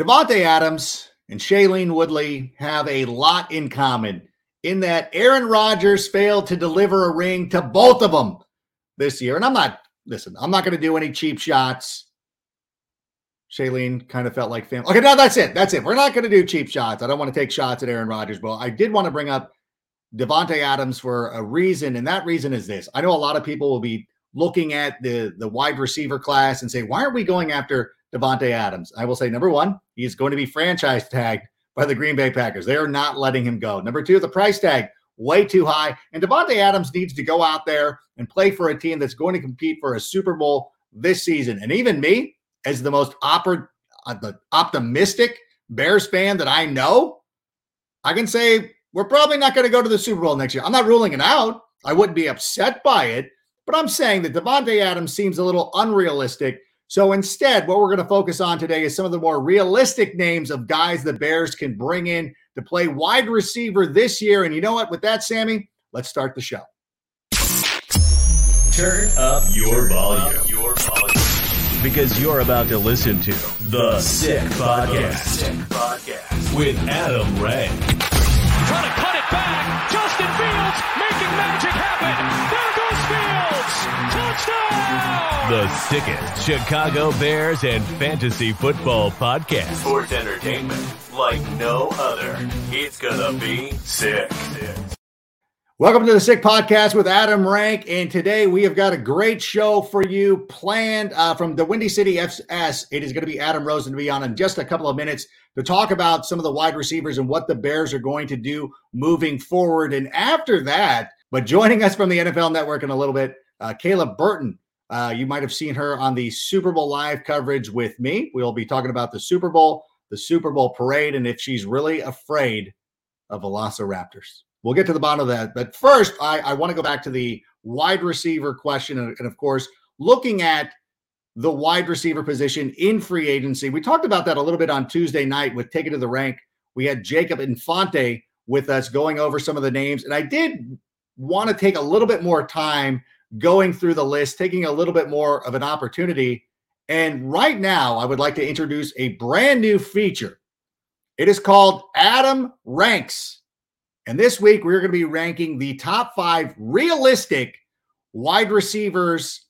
Davante Adams and Shailene Woodley have a lot in common in that Aaron Rodgers failed to deliver a ring to both of them this year. And I'm not, listen, I'm not going to do any cheap shots. Shailene kind of felt like family. Okay, now that's it. That's it. We're not going to do cheap shots. I don't want to take shots at Aaron Rodgers, but I did want to bring up Davante Adams for a reason, and that reason is this. I know a lot of people will be looking at the the wide receiver class and say, why aren't we going after Davante Adams? I will say, number one, he's going to be franchise tagged by the Green Bay Packers. They are not letting him go. Number two, the price tag way too high, and Davante Adams needs to go out there and play for a team that's going to compete for a Super Bowl this season. And even me, as the most oper- uh, the optimistic Bears fan that I know, I can say we're probably not going to go to the Super Bowl next year. I'm not ruling it out. I wouldn't be upset by it, but I'm saying that Davante Adams seems a little unrealistic. So instead, what we're going to focus on today is some of the more realistic names of guys the Bears can bring in to play wide receiver this year. And you know what? With that, Sammy, let's start the show. Turn up your volume. Your volume. Because you're about to listen to The Sick Podcast, with Adam Ray. Trying to cut it back. Justin Fields making magic happen. There goes Fields. Touchdown. The sickest Chicago Bears and fantasy football podcast. Sports entertainment like no other. It's gonna be sick. Welcome to the Sick Podcast with Adam Rank. And today we have got a great show for you planned uh, from the Windy City FS. It is going to be Adam Rosen to be on in just a couple of minutes to talk about some of the wide receivers and what the Bears are going to do moving forward. And after that, but joining us from the NFL Network in a little bit, uh, Kayla Burton. Uh, you might have seen her on the Super Bowl live coverage with me. We'll be talking about the Super Bowl, the Super Bowl parade, and if she's really afraid of Velociraptors. We'll get to the bottom of that. But first, I, I want to go back to the wide receiver question. And, and, of course, looking at the wide receiver position in free agency. We talked about that a little bit on Tuesday night with Take It to the Rank. We had Jacob Infante with us going over some of the names. And I did want to take a little bit more time going through the list, taking a little bit more of an opportunity. And right now, I would like to introduce a brand new feature. It is called Adam Ranks. And this week, we're going to be ranking the top five realistic wide receivers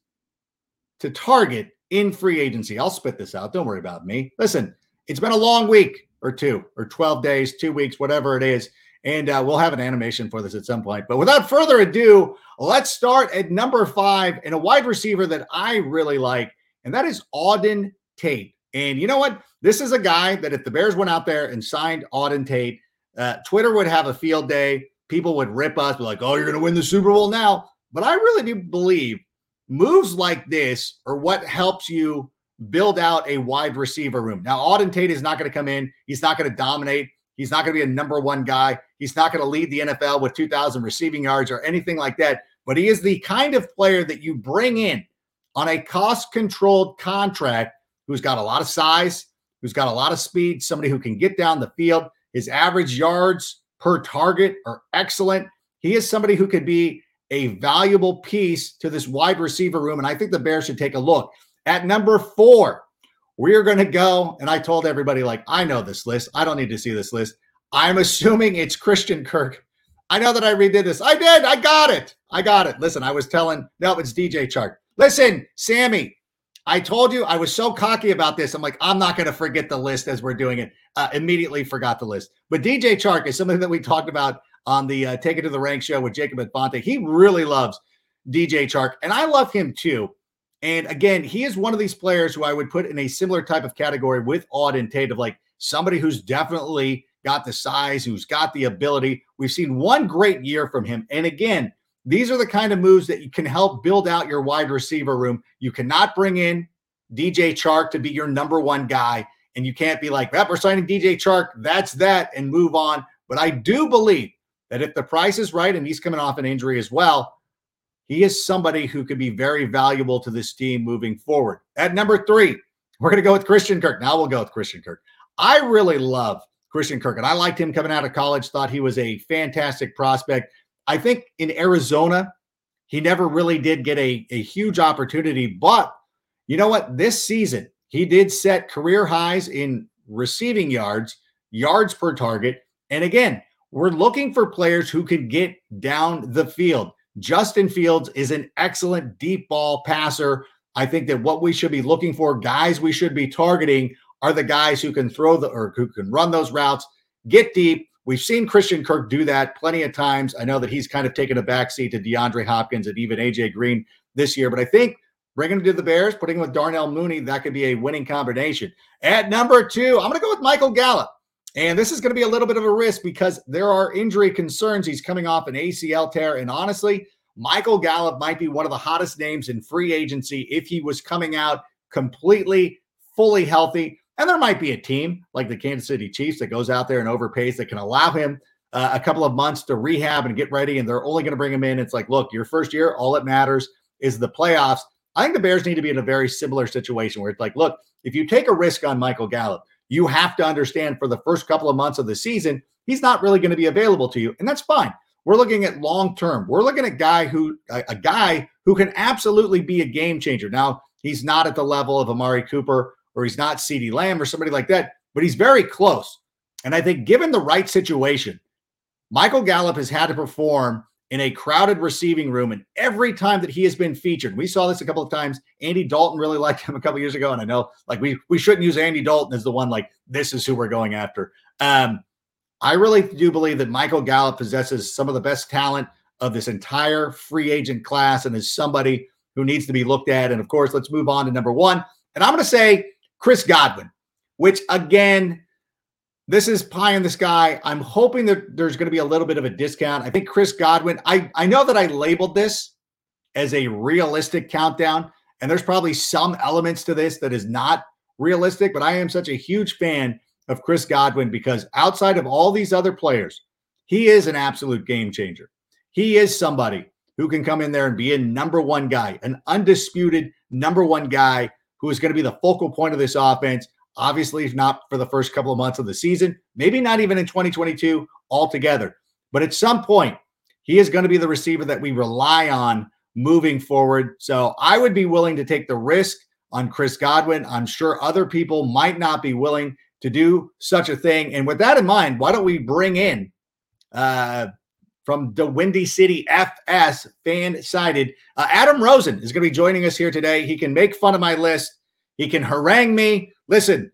to target in free agency. I'll spit this out. Don't worry about me. Listen, it's been a long week or two, or 12 days, two weeks, whatever it is. And uh, we'll have an animation for this at some point. But without further ado, let's start at number five and a wide receiver that I really like, and that is Auden Tate. And you know what? This is a guy that if the Bears went out there and signed Auden Tate, uh, Twitter would have a field day. People would rip us, be like, oh, you're going to win the Super Bowl now. But I really do believe moves like this are what helps you build out a wide receiver room. Now, Auden Tate is not going to come in. He's not going to dominate. He's not going to be a number one guy. He's not going to lead the NFL with 2,000 receiving yards or anything like that. But he is the kind of player that you bring in on a cost controlled contract who's got a lot of size, who's got a lot of speed, somebody who can get down the field. His average yards per target are excellent. He is somebody who could be a valuable piece to this wide receiver room. And I think the Bears should take a look. At number four, we are going to go. And I told everybody, like, I know this list. I don't need to see this list. I'm assuming it's Christian Kirk. I know that I redid this. I did. I got it. I got it. Listen, I was telling, no, it's DJ Chark. Listen, Sammy, I told you I was so cocky about this. I'm like, I'm not going to forget the list as we're doing it. Uh, immediately forgot the list. But DJ Chark is something that we talked about on the uh, Take It to the Rank show with Jacob Infante. He really loves DJ Chark, and I love him too. And again, he is one of these players who I would put in a similar type of category with Auden Tate of like somebody who's definitely got the size, who's got the ability. We've seen one great year from him. And again, these are the kind of moves that you can help build out your wide receiver room. You cannot bring in DJ Chark to be your number one guy. And you can't be like, well, we're signing DJ Chark. That's that and move on. But I do believe that if the price is right and he's coming off an injury as well, he is somebody who could be very valuable to this team moving forward. At number three, we're going to go with Christian Kirk. Now we'll go with Christian Kirk. I really love Christian Kirk, and I liked him coming out of college, thought he was a fantastic prospect. I think in Arizona, he never really did get a, a huge opportunity. But you know what? This season, he did set career highs in receiving yards, yards per target. And again, we're looking for players who could get down the field. Justin Fields is an excellent deep ball passer. I think that what we should be looking for, guys we should be targeting, are the guys who can throw the or who can run those routes, get deep. We've seen Christian Kirk do that plenty of times. I know that he's kind of taken a backseat to DeAndre Hopkins and even AJ Green this year, but I think bringing him to the Bears, putting him with Darnell Mooney, that could be a winning combination. At number two, I'm going to go with Michael Gallup. And this is going to be a little bit of a risk because there are injury concerns. He's coming off an ACL tear. And honestly, Michael Gallup might be one of the hottest names in free agency if he was coming out completely, fully healthy. And there might be a team like the Kansas City Chiefs that goes out there and overpays that can allow him uh, a couple of months to rehab and get ready. And they're only going to bring him in. It's like, look, your first year, all that matters is the playoffs. I think the Bears need to be in a very similar situation where it's like, look, if you take a risk on Michael Gallup, you have to understand for the first couple of months of the season, he's not really going to be available to you, and that's fine. We're looking at long term. We're looking at guy who a, a, guy who can absolutely be a game changer. Now, he's not at the level of Amari Cooper or he's not CeeDee Lamb or somebody like that, but he's very close. And I think given the right situation, Michael Gallup has had to perform in a crowded receiving room. And every time that he has been featured, we saw this a couple of times. Andy Dalton really liked him a couple years ago. And I know like we we shouldn't use Andy Dalton as the one like this is who we're going after. Um, I really do believe that Michael Gallup possesses some of the best talent of this entire free agent class and is somebody who needs to be looked at. And of course, let's move on to number one. And I'm going to say Chris Godwin, which again, this is pie in the sky. I'm hoping that there's going to be a little bit of a discount. I think Chris Godwin, I, I know that I labeled this as a realistic countdown, and there's probably some elements to this that is not realistic, but I am such a huge fan of Chris Godwin because outside of all these other players, he is an absolute game changer. He is somebody who can come in there and be a number one guy, an undisputed number one guy who is going to be the focal point of this offense. Obviously, if not for the first couple of months of the season, maybe not even in 2022 altogether. But at some point, he is going to be the receiver that we rely on moving forward. So I would be willing to take the risk on Chris Godwin. I'm sure other people might not be willing to do such a thing. And with that in mind, why don't we bring in uh, from the Windy City FS fan sided, uh, Adam Rosen is going to be joining us here today. He can make fun of my list. He can harangue me. Listen,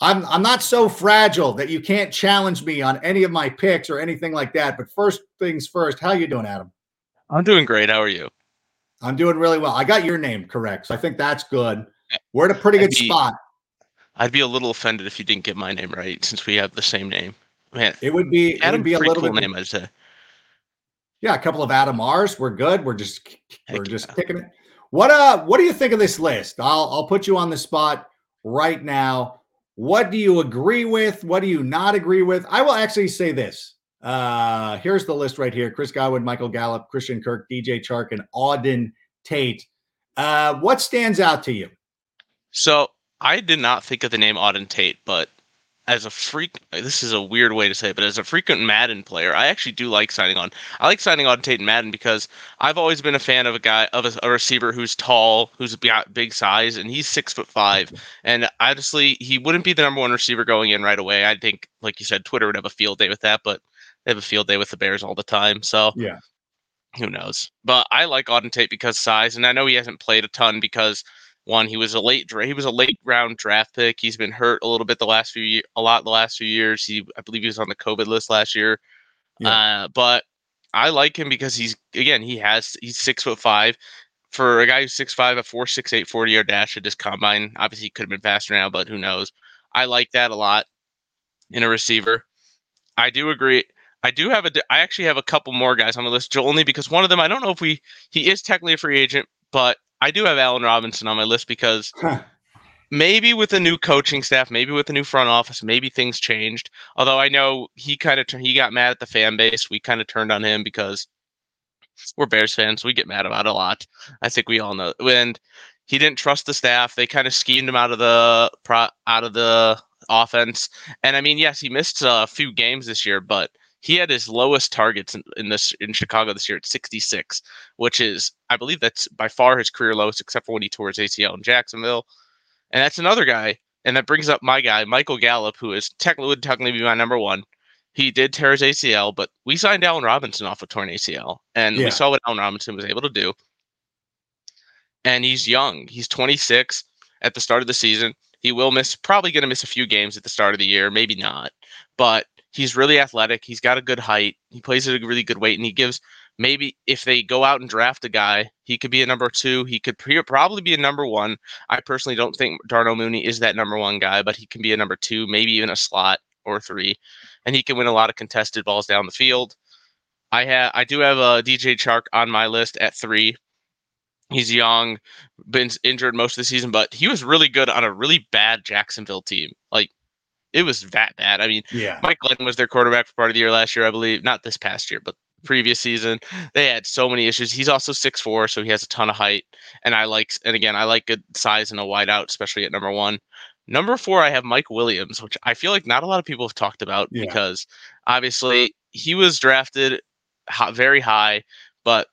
I'm I'm not so fragile that you can't challenge me on any of my picks or anything like that. But first things first, how are you doing, Adam? I'm doing great. How are you? I'm doing really well. I got your name correct, so I think that's good. We're at a pretty good be, spot. I'd be a little offended if you didn't get my name right, since we have the same name. Man, it would be Adam. It would be a little cool bit name, I'd say. Yeah, a couple of Adam R's. We're good. We're just Heck we're just yeah. kicking it. What uh what do you think of this list? I'll I'll put you on the spot right now. What do you agree with? What do you not agree with? I will actually say this. Uh here's the list right here. Chris Godwin, Michael Gallup, Christian Kirk, DJ Chark, and Auden Tate. Uh what stands out to you? So I did not think of the name Auden Tate, but as a freak, this is a weird way to say it, but as a frequent Madden player, I actually do like signing on. I like signing Auden Tate and Madden because I've always been a fan of a guy of a, a receiver who's tall, who's got big size, and he's six foot five. And honestly, he wouldn't be the number one receiver going in right away. I think, like you said, Twitter would have a field day with that, but they have a field day with the Bears all the time. So Yeah. who knows? But I like Auden Tate because size, and I know he hasn't played a ton because one. He was a late he was a late round draft pick. He's been hurt a little bit the last few years, a lot the last few years. He I believe he was on the COVID list last year. Yeah. Uh, but I like him because he's again he has he's six foot five. For a guy who's six five, a four six eight 40 yard dash at this combine. Obviously, he could have been faster now, but who knows? I like that a lot in a receiver. I do agree. I do have a. I actually have a couple more guys on the list, only because one of them I don't know if we he is technically a free agent, but I do have Allen Robinson on my list because huh. maybe with a new coaching staff, maybe with a new front office, maybe things changed. Although I know he kind of he got mad at the fan base. We kind of turned on him because we're Bears fans. We get mad about it a lot. I think we all know. And he didn't trust the staff. They kind of schemed him out of the pro, out of the offense. And I mean, yes, he missed a few games this year, but he had his lowest targets in, in, this in Chicago this year at 66, which is I believe that's by far his career lowest, except for when he tore his ACL in Jacksonville. And that's another guy, and that brings up my guy Michael Gallup, who is technically would technically be my number one. He did tear his ACL, but we signed Allen Robinson off a torn ACL, and yeah. we saw what Allen Robinson was able to do. And he's young; he's 26 at the start of the season. He will miss, probably going to miss a few games at the start of the year, maybe not, but he's really athletic. He's got a good height. He plays at a really good weight, and he gives maybe if they go out and draft a guy, he could be a number two. He could pre- probably be a number one. I personally don't think Darnell Mooney is that number one guy, but he can be a number two, maybe even a slot or three, and he can win a lot of contested balls down the field. I have I do have uh, a DJ Chark on my list at three. He's young, been injured most of the season, but he was really good on a really bad Jacksonville team. Like it was that bad. I mean, yeah. Mike Glennon was their quarterback for part of the year last year, I believe. Not this past year, but previous season. They had so many issues. He's also six four, so he has a ton of height. And I like, and again, I like good size and a wide out, especially at number one. Number four, I have Mike Williams, which I feel like not a lot of people have talked about yeah. because obviously he was drafted very high, but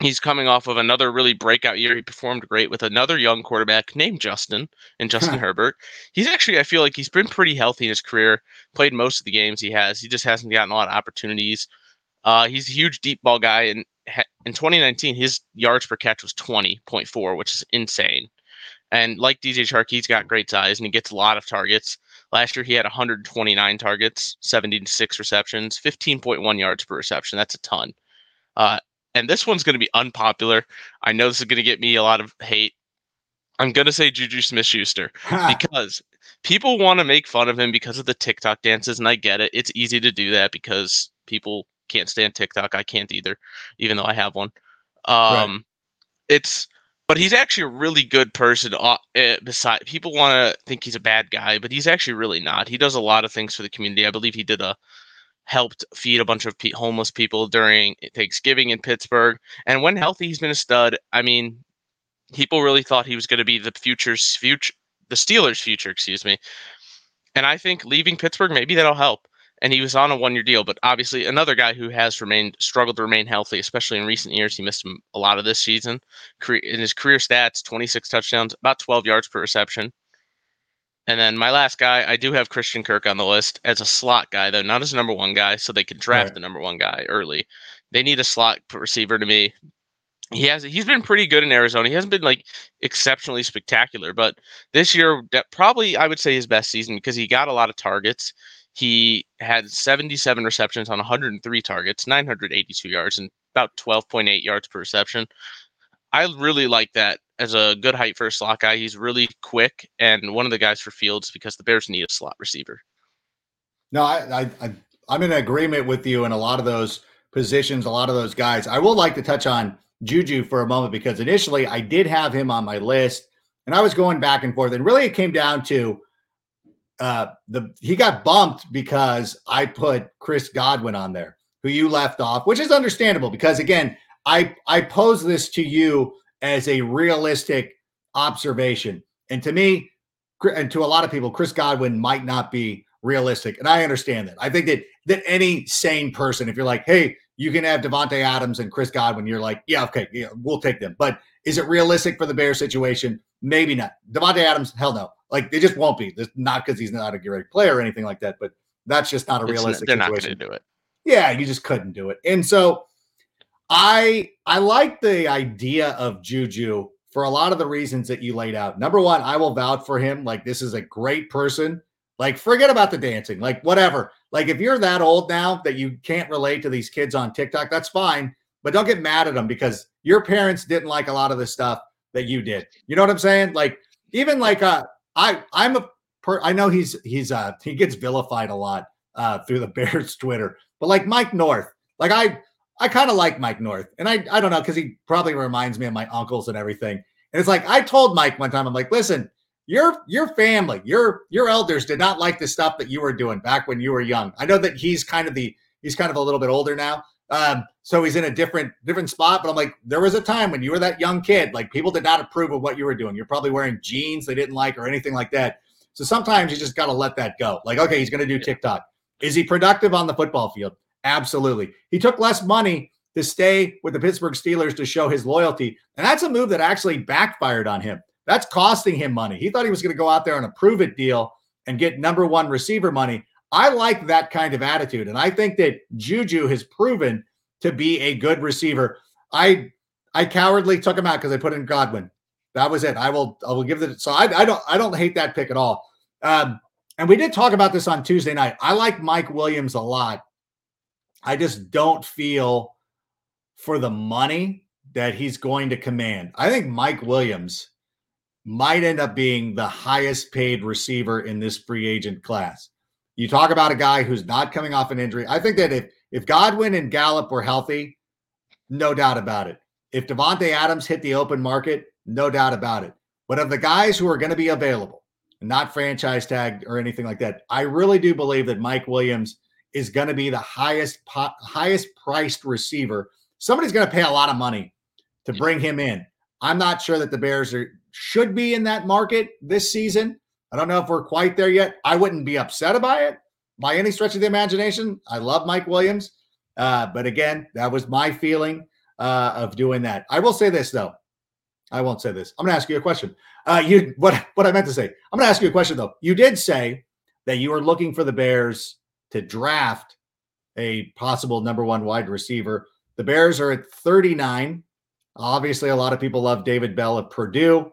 he's coming off of another really breakout year. He performed great with another young quarterback named Justin and Justin Herbert. He's actually, I feel like he's been pretty healthy in his career, played most of the games he has. He just hasn't gotten a lot of opportunities. Uh, he's a huge deep ball guy, and in 2019, his yards per catch was 20.4, which is insane. And like DJ Chark, he's got great size and he gets a lot of targets. Last year, he had 129 targets, 76 receptions, 15.1 yards per reception. That's a ton. Uh, and this one's going to be unpopular. I know this is going to get me a lot of hate. I'm going to say Juju Smith Schuster because people want to make fun of him because of the TikTok dances, and I get it. It's easy to do that because people can't stand TikTok. I can't either, even though I have one. Um, right. It's, but he's actually a really good person. Uh, eh, beside, people want to think he's a bad guy, but he's actually really not. He does a lot of things for the community. I believe he did a helped feed a bunch of homeless people during Thanksgiving in Pittsburgh. And when healthy, he's been a stud. I mean, people really thought he was going to be the future's future, the Steelers' future, excuse me. And I think leaving Pittsburgh, maybe that'll help. And he was on a one-year deal, but obviously another guy who has remained struggled to remain healthy, especially in recent years. He missed a lot of this season. In his career stats, 26 touchdowns, about 12 yards per reception. And then my last guy, I do have Christian Kirk on the list as a slot guy, though not as a number one guy, so they can draft right. the number one guy early. They need a slot receiver to me. He has he's been pretty good in Arizona. He hasn't been like exceptionally spectacular, but this year that probably I would say his best season because he got a lot of targets. He had 77 receptions on 103 targets, 982 yards, and about 12.8 yards per reception. I really like that as a good height for a slot guy. He's really quick and one of the guys for Fields because the Bears need a slot receiver. No, I, I, I am in agreement with you in a lot of those positions, a lot of those guys. I will like to touch on Juju for a moment because initially I did have him on my list and I was going back and forth. And really it came down to uh the he got bumped because I put Chris Godwin on there, who you left off, which is understandable because again, I I pose this to you as a realistic observation. And to me, and to a lot of people, Chris Godwin might not be realistic. And I understand that. I think that that any sane person, if you're like, hey, you can have Davante Adams and Chris Godwin, you're like, yeah, okay, yeah, we'll take them. But is it realistic for the Bear situation? Maybe not. Davante Adams, hell no. Like it just won't be. not because he's not a great player or anything like that, but that's just not a realistic. Not, they're situation. not going to do it. Yeah, you just couldn't do it. And so I I like the idea of Juju for a lot of the reasons that you laid out. Number one, I will vouch for him. Like, this is a great person. Like, forget about the dancing, like, whatever. Like, if you're that old now that you can't relate to these kids on TikTok, that's fine. But don't get mad at them because your parents didn't like a lot of the stuff that you did. You know what I'm saying? Like, even like, uh, I, I'm a, per, I know he's, he's, uh, he gets vilified a lot uh, through the Bears Twitter, but like Mike North, like I, I kind of like Mike North, and I I don't know because he probably reminds me of my uncles and everything. And it's like I told Mike one time, I'm like, listen, your your family, your your elders did not like the stuff that you were doing back when you were young. I know that he's kind of the he's kind of a little bit older now, um, so he's in a different different spot. But I'm like, there was a time when you were that young kid, like people did not approve of what you were doing. You're probably wearing jeans they didn't like or anything like that. So sometimes you just got to let that go. Like, okay, he's going to do TikTok. Is he productive on the football field? Absolutely. He took less money to stay with the Pittsburgh Steelers to show his loyalty. And that's a move that actually backfired on him. That's costing him money. He thought he was going to go out there on a prove it deal and get number one receiver money. I like that kind of attitude. And I think that Juju has proven to be a good receiver. I I cowardly took him out because I put in Godwin. That was it. I will I will give it so I, I don't I don't hate that pick at all. Um, and we did talk about this on Tuesday night. I like Mike Williams a lot. I just don't feel for the money that he's going to command. I think Mike Williams might end up being the highest paid receiver in this free agent class. You talk about a guy who's not coming off an injury. I think that if if Godwin and Gallup were healthy, no doubt about it. If Davante Adams hit the open market, no doubt about it. But of the guys who are going to be available, not franchise tagged or anything like that, I really do believe that Mike Williams is going to be the highest highest priced receiver somebody's going to pay a lot of money to bring him in. I'm not sure that the Bears are should be in that market this season. I don't know if we're quite there yet. I wouldn't be upset about it by any stretch of the imagination. I love Mike Williams, uh, but again, that was my feeling uh, of doing that. I will say this though. I won't say this. I'm going to ask you a question. Uh, you what what I meant to say. I'm going to ask you a question though. You did say that you were looking for the Bears to draft a possible number one wide receiver the Bears are at 39. Obviously, a lot of people love David Bell of Purdue.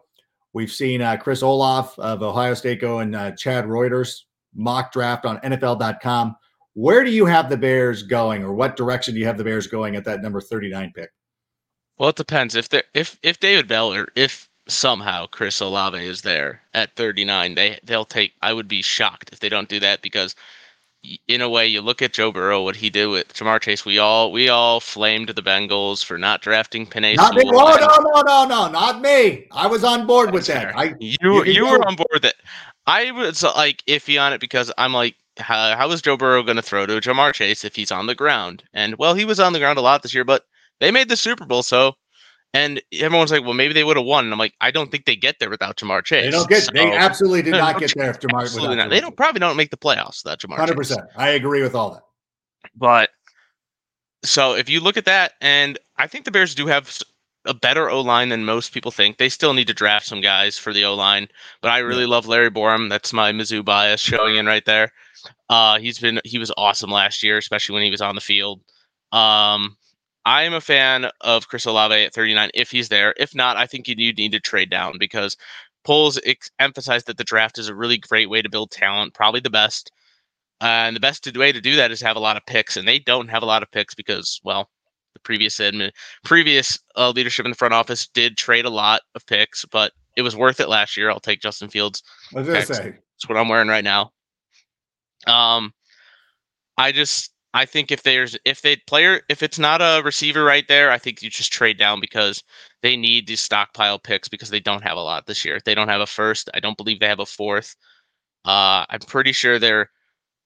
We've seen uh, Chris Olave of Ohio State go and uh, Chad Reuter's mock draft on NFL.com. Where do you have the Bears going, or what direction do you have the Bears going at that number 39 pick? Well, it depends. If they if if David Bell or if somehow Chris Olave is there at 39, they they'll take. I would be shocked if they don't do that because in a way, you look at Joe Burrow, what he did with Ja'Marr Chase. We all we all flamed the Bengals for not drafting Penei. Not me. Oh, no, no, no, no, not me. I was on board with that. I, you you, you were on board with it. I was like iffy on it because I'm like, how, how is Joe Burrow going to throw to Ja'Marr Chase if he's on the ground? And well, he was on the ground a lot this year, but they made the Super Bowl, so and everyone's like, well, maybe they would have won. And I'm like, I don't think they get there without Ja'Marr Chase. They don't get. So, they absolutely did not get there if Ja'Marr. Absolutely not. They don't probably don't make the playoffs without Ja'Marr. Hundred percent. I agree with all that. But so if you look at that, and I think the Bears do have a better O line than most people think. They still need to draft some guys for the O line, but I really love Larry Borom. That's my Mizzou bias showing in right there. Uh, he's been he was awesome last year, especially when he was on the field. Um, I am a fan of Chris Olave at 39 if he's there. If not, I think you need to trade down because polls ex- emphasize that the draft is a really great way to build talent, probably the best. Uh, and the best way to do that is have a lot of picks, and they don't have a lot of picks because, well, the previous admin, previous uh, leadership in the front office did trade a lot of picks, but it was worth it last year. I'll take Justin Fields. I was that's what I'm wearing right now. Um, I just I think if there's if they player if it's not a receiver right there, I think you just trade down because they need these stockpile picks because they don't have a lot this year. They don't have a first. I don't believe they have a fourth. Uh, I'm pretty sure they're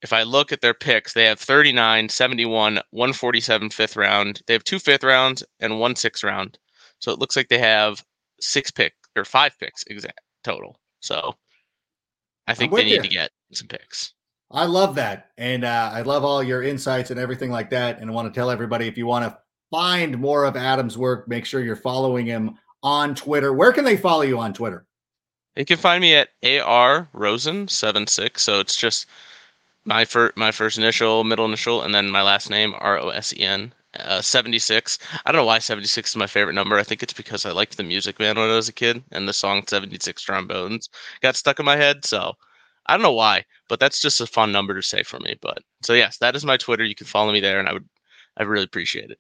if I look at their picks, they have 39, 71, 147 fifth round. They have two fifth rounds and one sixth round. So it looks like they have six pick or five picks exact total. So I think they need you. to get some picks. I love that. And uh, I love all your insights and everything like that. And I want to tell everybody if you want to find more of Adam's work, make sure you're following him on Twitter. Where can they follow you on Twitter? You can find me at AR Rosen76. So it's just my first my first initial, middle initial, and then my last name, R O S E N. Uh, 76. I don't know why 76 is my favorite number. I think it's because I liked the Music Man when I was a kid, and the song 76 Trombones got stuck in my head. So I don't know why, but that's just a fun number to say for me. But so yes, that is my Twitter. You can follow me there, and I would, I really appreciate it.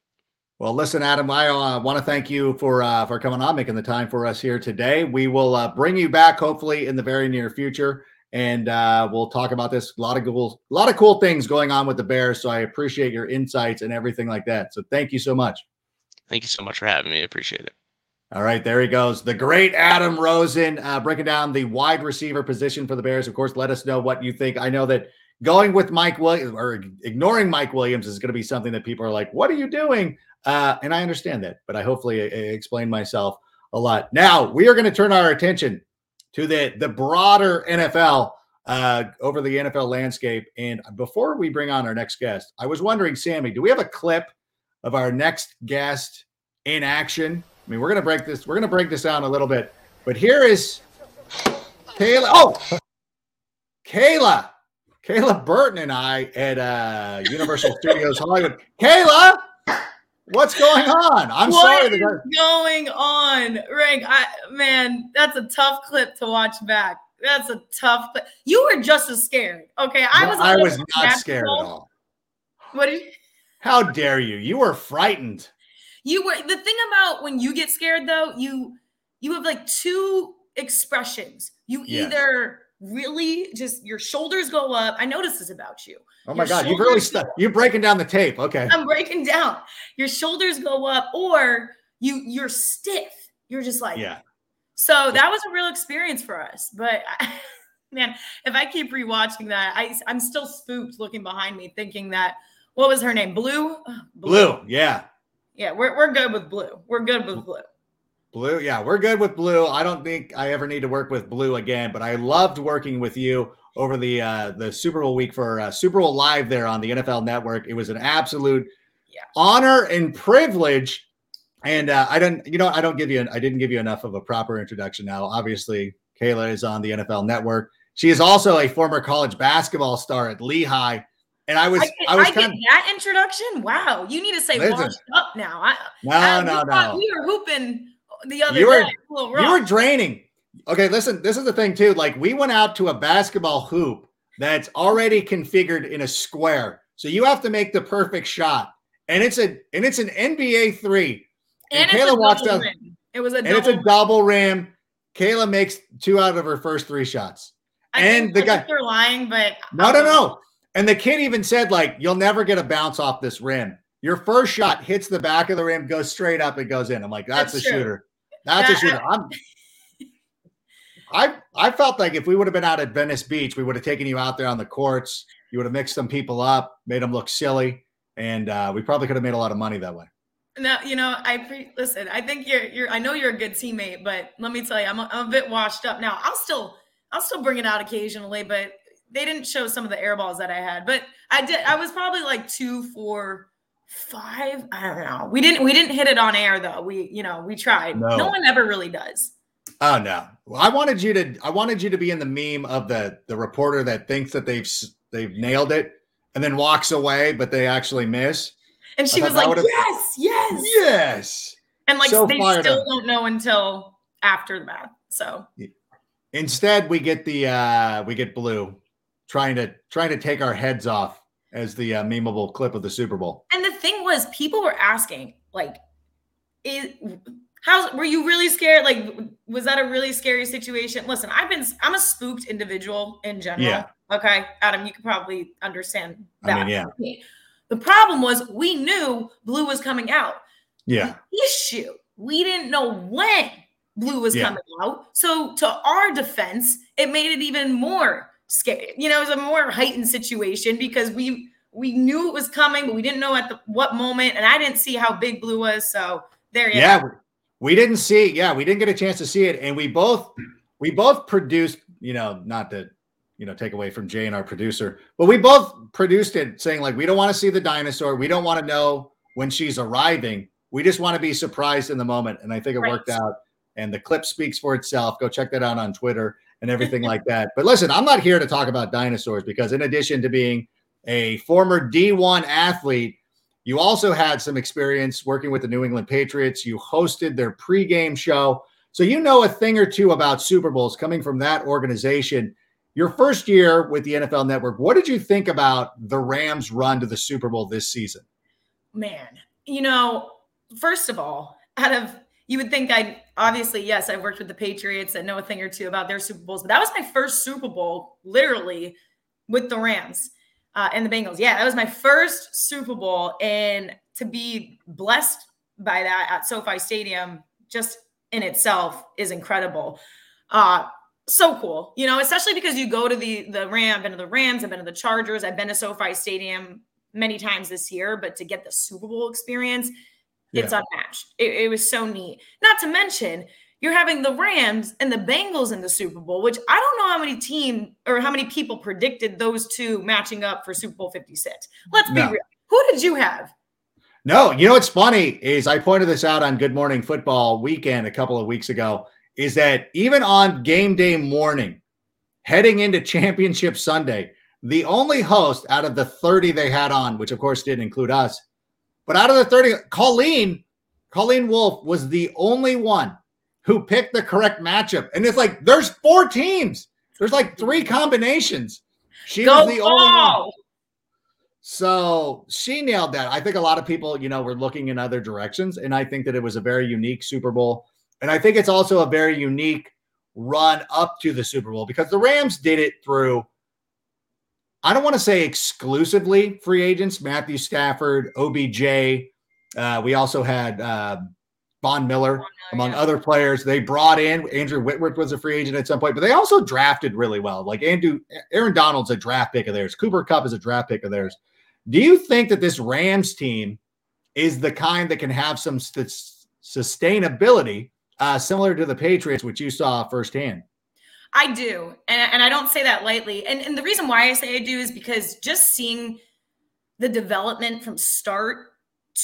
Well, listen, Adam, I uh, want to thank you for uh, for coming on, making the time for us here today. We will uh, bring you back hopefully in the very near future, and uh, we'll talk about this. A lot of cool, a lot of cool things going on with the Bears. So I appreciate your insights and everything like that. So thank you so much. Thank you so much for having me. I appreciate it. All right, there he goes. The great Adam Rosen uh, breaking down the wide receiver position for the Bears. Of course, let us know what you think. I know that going with Mike Williams or ignoring Mike Williams is going to be something that people are like, "What are you doing?" Uh, and I understand that, but I hopefully I, I explained myself a lot. Now we are going to turn our attention to the the broader NFL uh, over the NFL landscape. And before we bring on our next guest, I was wondering, Sammy, do we have a clip of our next guest in action? Mean, we're to break this. We're to break this down a little bit, but here is Kayla. Oh, Kayla, Kayla Burton and I at uh, Universal Studios Hollywood. Kayla. What's going on? I'm what sorry. Is going on, Rank? I man, that's a tough clip to watch back. That's a tough clip. You were just as scared. Okay, I was. I was not scared at all. What? You, How dare you? You were frightened. You were. The thing about when you get scared, though, you you have like two expressions. You Yes. either really just your shoulders go up. I noticed this about you. Oh my Your God, you've really stuck. You're breaking down the tape. Okay. I'm breaking down. Your shoulders go up, or you you're stiff. You're just like Yeah. So that was a real experience for us. But man, if I keep rewatching that, I I'm still spooked looking behind me, thinking that what was her name? Blue. Ugh, Blue. Yeah. Yeah, we're we're good with blue. We're good with blue. Blue. Yeah. We're good with Blue. I don't think I ever need to work with Blue again, but I loved working with you over the uh, the Super Bowl week for uh, Super Bowl Live there on the NFL Network. It was an absolute Yeah. honor and privilege. And uh, I don't, you know, I don't give you, I didn't give you enough of a proper introduction. Now, obviously, Kayla is on the NFL Network. She is also a former college basketball star at Lehigh. And I was, I, get, I was I kind get of, that introduction. Wow, you need to say Listen. washed up now. I, no, I- no, we no. We were hooping the other You were- day. You were draining. Okay, listen, this is the thing too. Like we went out to a basketball hoop that's already configured in a square. So you have to make the perfect shot. And it's a and it's an NBA three. and and Kayla a watched rim. It was a And it's a double rim. Kayla makes two out of her first three shots. I and the guy- They're lying, but No, no, no. And the kid even said, like, you'll never get a bounce off this rim. Your first shot hits the back of the rim, goes straight up, and goes in. I'm like, that's, That's a true. shooter. That's a shooter. I'm I I felt like if we would have been out at Venice Beach, we would have taken you out there on the courts. You would have mixed some people up, made them look silly, and uh, we probably could have made a lot of money that way. No, you know, I pre- listen. I think you're you're. I know you're a good teammate, but let me tell you, I'm a, I'm a bit washed up now. I'll still I'll still bring it out occasionally, but they didn't show some of the air balls that I had. But I did. I was probably like two, four, five. I don't know. We didn't we didn't hit it on air though. We you know we tried. No. no one ever really does. Oh no! Well, I wanted you to. I wanted you to be in the meme of the the reporter that thinks that they've they've nailed it and then walks away, but they actually miss. And she was like, yes, yes, Yes. and like So they still up. don't know until after the math. So Instead, we get the uh we get blue trying to trying to take our heads off as the uh, memeable clip of the Super Bowl. And the thing was, people were asking, like, is how were you really scared? Like, was that a really scary situation? Listen, I've been I'm a spooked individual in general. Yeah. Okay, Adam, you could probably understand I that. mean, yeah. The problem was we knew blue was coming out. Yeah. The issue, we didn't know when blue was Yeah. coming out. So to our defense, it made it even more scary. You know, it was a more heightened situation because we we knew it was coming, but we didn't know at the, what moment. And I didn't see how big blue was. So there you Yeah. go. We didn't see, yeah, we didn't get a chance to see it. And we both we both produced, you know, not to, you know, take away from Jay and our producer, but we both produced it saying, like, we don't want to see the dinosaur. We don't want to know when she's arriving. We just want to be surprised in the moment. And I think it Right. worked out. And the clip speaks for itself. Go check that out on Twitter and everything like that. But listen, I'm not here to talk about dinosaurs because in addition to being a former D1 athlete You also had some experience working with the New England Patriots. You hosted their pregame show. So you know a thing or two about Super Bowls coming from that organization. Your first year with the NFL Network, what did you think about the Rams' run to the Super Bowl this season? Man, you know, first of all, out of you would think I obviously yes, I've worked with the Patriots and know a thing or two about their Super Bowls, but that was my first Super Bowl, literally, with the Rams uh, and the Bengals. Yeah, that was my first Super Bowl, and to be blessed by that at SoFi Stadium just in itself is incredible. Uh, so cool, you know, especially because you go to the the Ram, I've been to the Rams, I've been to the Chargers, I've been to SoFi Stadium many times this year, but to get the Super Bowl experience, yeah. it's unmatched. It, it was so neat. Not to mention, you're having the Rams and the Bengals in the Super Bowl, which I don't know how many team or how many people predicted those two matching up for Super Bowl 56. Let's be no. real. Who did you have? No, you know what's funny is I pointed this out on Good Morning Football weekend a couple of weeks ago is that even on game day morning, heading into championship Sunday, the only host out of the 30 they had on, which of course didn't include us, but out of the 30, Colleen, Colleen Wolfe was the only one who picked the correct matchup. And it's like there's four teams. There's like three combinations. She Go was the ball. only one. So she nailed that. I think a lot of people, you know, were looking in other directions. And I think that it was a very unique Super Bowl. And I think it's also a very unique run up to the Super Bowl because the Rams did it through, I don't want to say exclusively free agents, Matthew Stafford, OBJ. Uh, we also had uh, Von Miller, among yeah. other players. They brought in Andrew Whitworth was a free agent at some point, but they also drafted really well. Like Andrew, Aaron Donald's a draft pick of theirs. Cooper Kupp is a draft pick of theirs. Do you think that this Rams team is the kind that can have some st- sustainability uh, similar to the Patriots, which you saw firsthand? I do. And, and I don't say that lightly. And, and the reason why I say I do is because just seeing the development from start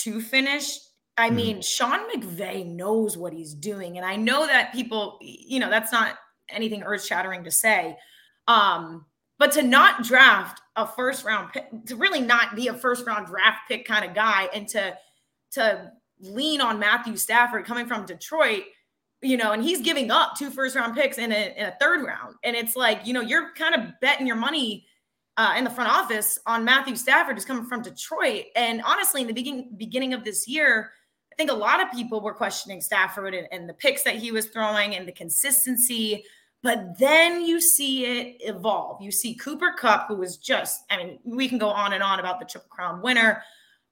to finish I mm. mean, Sean McVay knows what he's doing. And I know that people, you know, that's not anything earth shattering to say. Um, but to not draft a first round pick, to really not be a first round draft pick kind of guy and to to lean on Matthew Stafford coming from Detroit, you know, and he's giving up two first round picks in a, in a third round. And it's like, you know, you're kind of betting your money uh, in the front office on Matthew Stafford who's coming from Detroit. And honestly, in the beginning beginning of this year, I think a lot of people were questioning Stafford and, and the picks that he was throwing and the consistency. But then you see it evolve. You see Cooper Kupp, who was just, I mean, we can go on and on about the Triple Crown winner.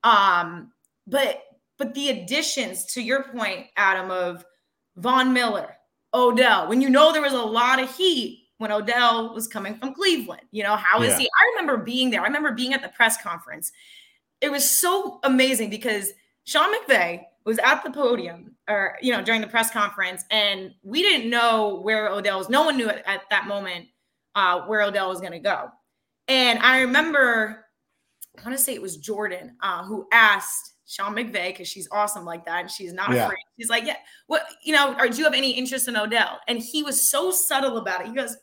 Um, but but the additions to your point, Adam, of Von Miller, Odell, when you know there was a lot of heat when Odell was coming from Cleveland. You know, how is yeah. he? I remember being there. I remember being at the press conference. It was so amazing because Sean McVay was at the podium or you know during the press conference and we didn't know where odell was no one knew at, at that moment uh, where odell was going to go and i remember i want to say it was jordan uh, who asked sean mcvay because she's awesome like that and she's not yeah. afraid she's like yeah what you know or do you have any interest in odell and he was so subtle about it he goes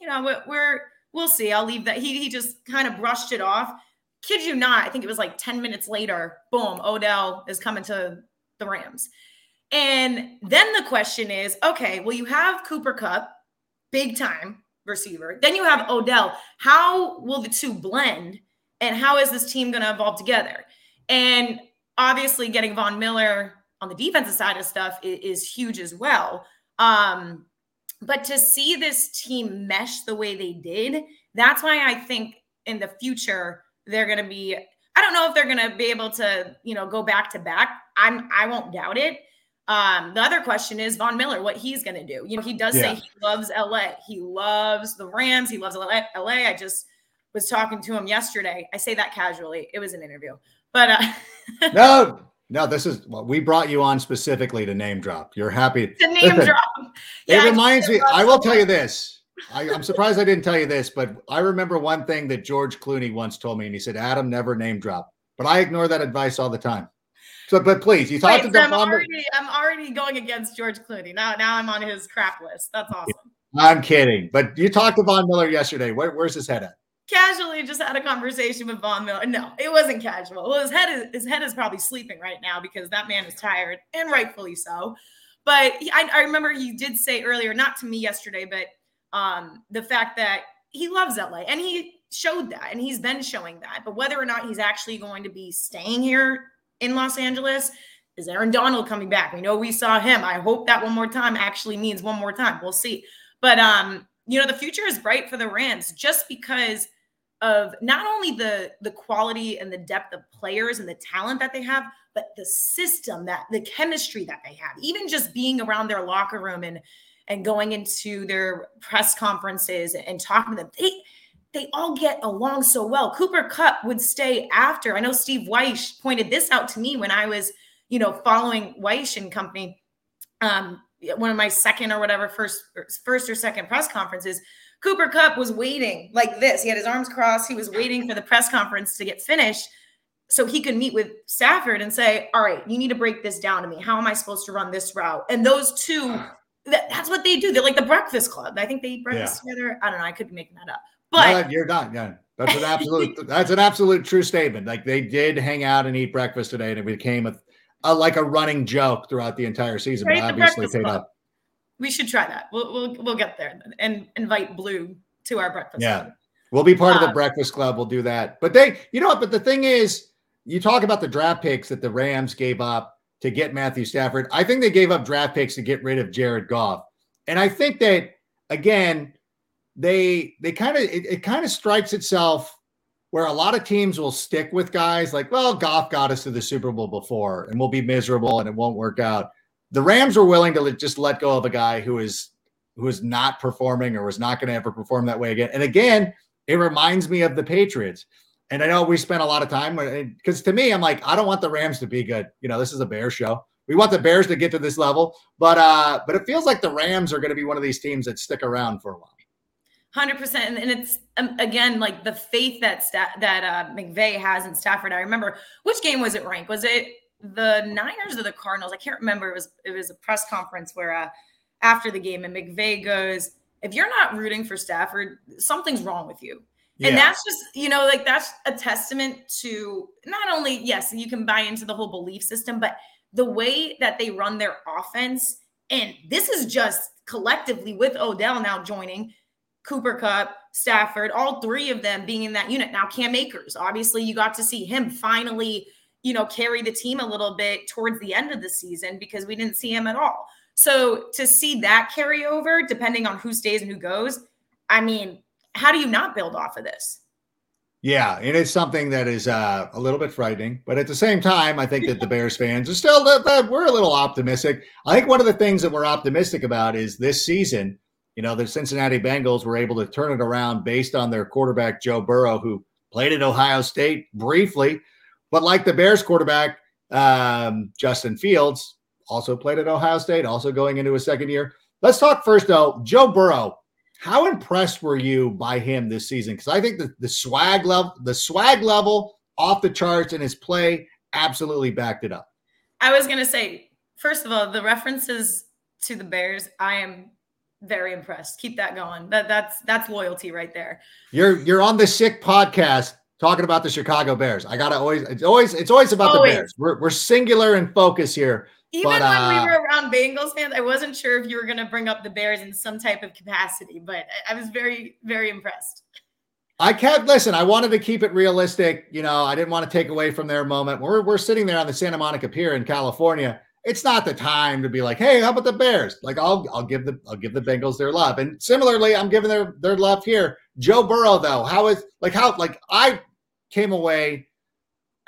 you know we're, we're we'll see i'll leave that he, he just kind of brushed it off kid you not, I think it was like 10 minutes later, boom, Odell is coming to the Rams. And then the question is okay, well, you have Cooper Kupp, big time receiver. Then you have Odell. How will the two blend? And how is this team going to evolve together? And obviously, getting Von Miller on the defensive side of stuff is, is huge as well. Um, but to see this team mesh the way they did, that's why I think in the future they're going to be I don't know if they're going to be able to, you know, go back to back. I'm I won't doubt it. Um, the other question is Von Miller, what he's going to do. You know, he does yeah. say he loves LA. He loves the Rams. He loves LA. LA. I just was talking to him yesterday. I say that casually. It was an interview, but uh, no, no, this is well, we brought you on specifically to name drop. You're happy to name drop. Yeah, it reminds me. I will tell you this. I, am surprised I didn't tell you this, but I remember one thing that George Clooney once told me, and he said, "Adam, never name drop." But I ignore that advice all the time. So, but please, you talked to I'm already, I'm already going against George Clooney. Now, now I'm on his crap list. That's awesome. I'm kidding, but you talked to Von Miller yesterday. Where, where's his head at? Casually just had a conversation with Von Miller. No, it wasn't casual. Well, his head is his head is probably sleeping right now because that man is tired and rightfully so. But he, I, I remember he did say earlier, not to me yesterday, but um, the fact that he loves LA and he showed that and he's been showing that. But whether or not he's actually going to be staying here in Los Angeles, is Aaron Donald coming back? We know we saw him. I hope that one more time actually means one more time. We'll see. But um, you know, the future is bright for the Rams just because of not only the the quality and the depth of players and the talent that they have, but the system that the chemistry that they have. Even just being around their locker room and and going into their press conferences and talking to them, they they all get along so well. Cooper Kupp would stay after. I know Steve Wyche pointed this out to me when I was, you know, following Wyche and company. Um, one of my second or whatever first first or second press conferences Cooper Kupp was waiting like this. He had his arms crossed. He was waiting for the press conference to get finished so he could meet with Stafford and say, All right, you need to break this down to me. How am I supposed to run this route? And those two, that, that's what they do. They're like the breakfast club. I think they eat breakfast yeah. together. I don't know. I could be making that up. But no, you're not. Yeah. That's an absolute that's an absolute true statement. Like they did hang out and eat breakfast today, and it became a, a like a running joke throughout the entire season. Right, but obviously paid club. up. We should try that. We'll we'll we'll get there and invite Blue to our breakfast. Yeah. Club. We'll be part of the um, breakfast club. We'll do that. But they, you know what? But the thing is, you talk about the draft picks that the Rams gave up to get Matthew Stafford. I think they gave up draft picks to get rid of Jared Goff. And I think that again, they they kind of it, it kind of strikes itself where a lot of teams will stick with guys like, well, Goff got us to the Super Bowl before and we'll be miserable and it won't work out the Rams were willing to just let go of a guy who is who is not performing or was not going to ever perform that way again. And again, it reminds me of the Patriots. And I know we spent a lot of time because to me, I'm like, I don't want the Rams to be good. You know, this is a Bears show. We want the Bears to get to this level, but uh, but it feels like the Rams are going to be one of these teams that stick around for a while. Hundred percent, and it's um, again like the faith that Sta- that uh, McVay has in Stafford. I remember which game was it? Rank was it the Niners or the Cardinals. I can't remember. It was it was a press conference where uh, after the game, and McVay goes, "If you're not rooting for Stafford, something's wrong with you." Yeah. And that's just you know like that's a testament to not only yes you can buy into the whole belief system, but the way that they run their offense. And this is just collectively with Odell now joining. Cooper Kupp, Stafford, all three of them being in that unit. Now, Cam Akers, obviously, you got to see him finally you know, carry the team a little bit towards the end of the season because we didn't see him at all. So to see that carry over, depending on who stays and who goes, I mean, how do you not build off of this? Yeah, it is something that is uh, a little bit frightening, but at the same time, I think that the Bears fans are still that we're a little optimistic. I think one of the things that we're optimistic about is this season. You know, the Cincinnati Bengals were able to turn it around based on their quarterback Joe Burrow, who played at Ohio State briefly, but like the Bears quarterback, um, Justin Fields also played at Ohio State, also going into his second year. Let's talk first, though. Joe Burrow. How impressed were you by him this season? Because I think the, the swag level, the swag level off the charts and his play absolutely backed it up. I was gonna say, first of all, the references to the Bears, I am very impressed. Keep that going. That that's that's loyalty right there. You're you're on the sick podcast talking about the Chicago Bears. I gotta always it's always it's always about always. the Bears. We're we're singular in focus here. Even but, when uh, we were around Bengals fans, I wasn't sure if you were gonna bring up the Bears in some type of capacity, but I, I was very, very impressed. I kept listen. I wanted to keep it realistic. You know, I didn't want to take away from their moment. We're we're sitting there on the Santa Monica Pier in California. It's not the time to be like, hey, how about the Bears? Like, I'll I'll give the I'll give the Bengals their love. And similarly, I'm giving their their love here. Joe Burrow, though, how is like how like I came away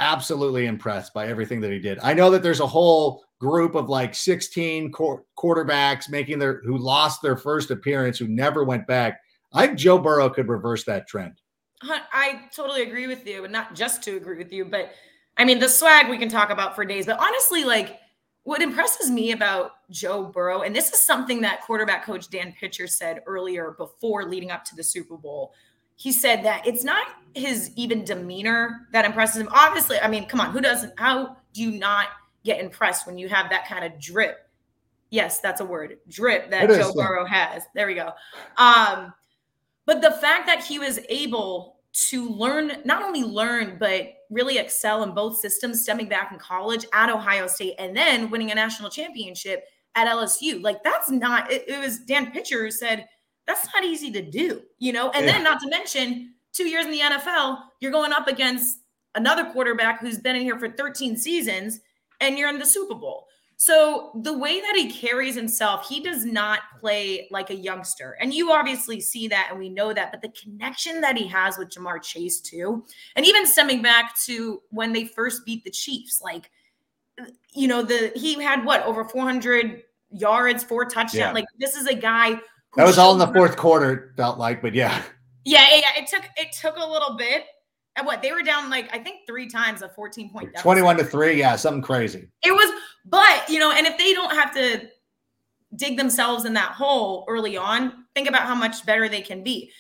absolutely impressed by everything that he did. I know that there's a whole group of like 16 quarterbacks making their who lost their first appearance who never went back. I think Joe Burrow could reverse that trend. I totally agree with you, and not just to agree with you, but I mean the swag we can talk about for days. But honestly, like what impresses me about Joe Burrow, and this is something that quarterback coach Dan Pitcher said earlier before leading up to the Super Bowl, he said that it's not his even demeanor that impresses him. Obviously, I mean, come on, who doesn't? How do you not get impressed when you have that kind of drip? Yes, that's a word, drip that Joe Burrow has. There we go. Um, but the fact that he was able to learn, not only learn, but really excel in both systems, stemming back in college at Ohio State and then winning a national championship at LSU. Like that's not, it, it was Dan Pitcher who said, that's not easy to do, you know? And yeah. then not to mention two years in the NFL, you're going up against another quarterback who's been in here for 13 seasons and you're in the Super Bowl. So the way that he carries himself, he does not play like a youngster. And you obviously see that and we know that, but the connection that he has with Ja'Marr Chase too, and even stemming back to when they first beat the Chiefs, like you know, the he had what over 400 yards, four touchdowns. Yeah. Like this is a guy that was all in the fourth quarter, felt like, but yeah. Yeah, yeah, yeah. It took it took a little bit, and what they were down like I think three times a 14 point deficit. 21 to 3, yeah, something crazy. It was but, you know, and if they don't have to dig themselves in that hole early on, think about how much better they can be.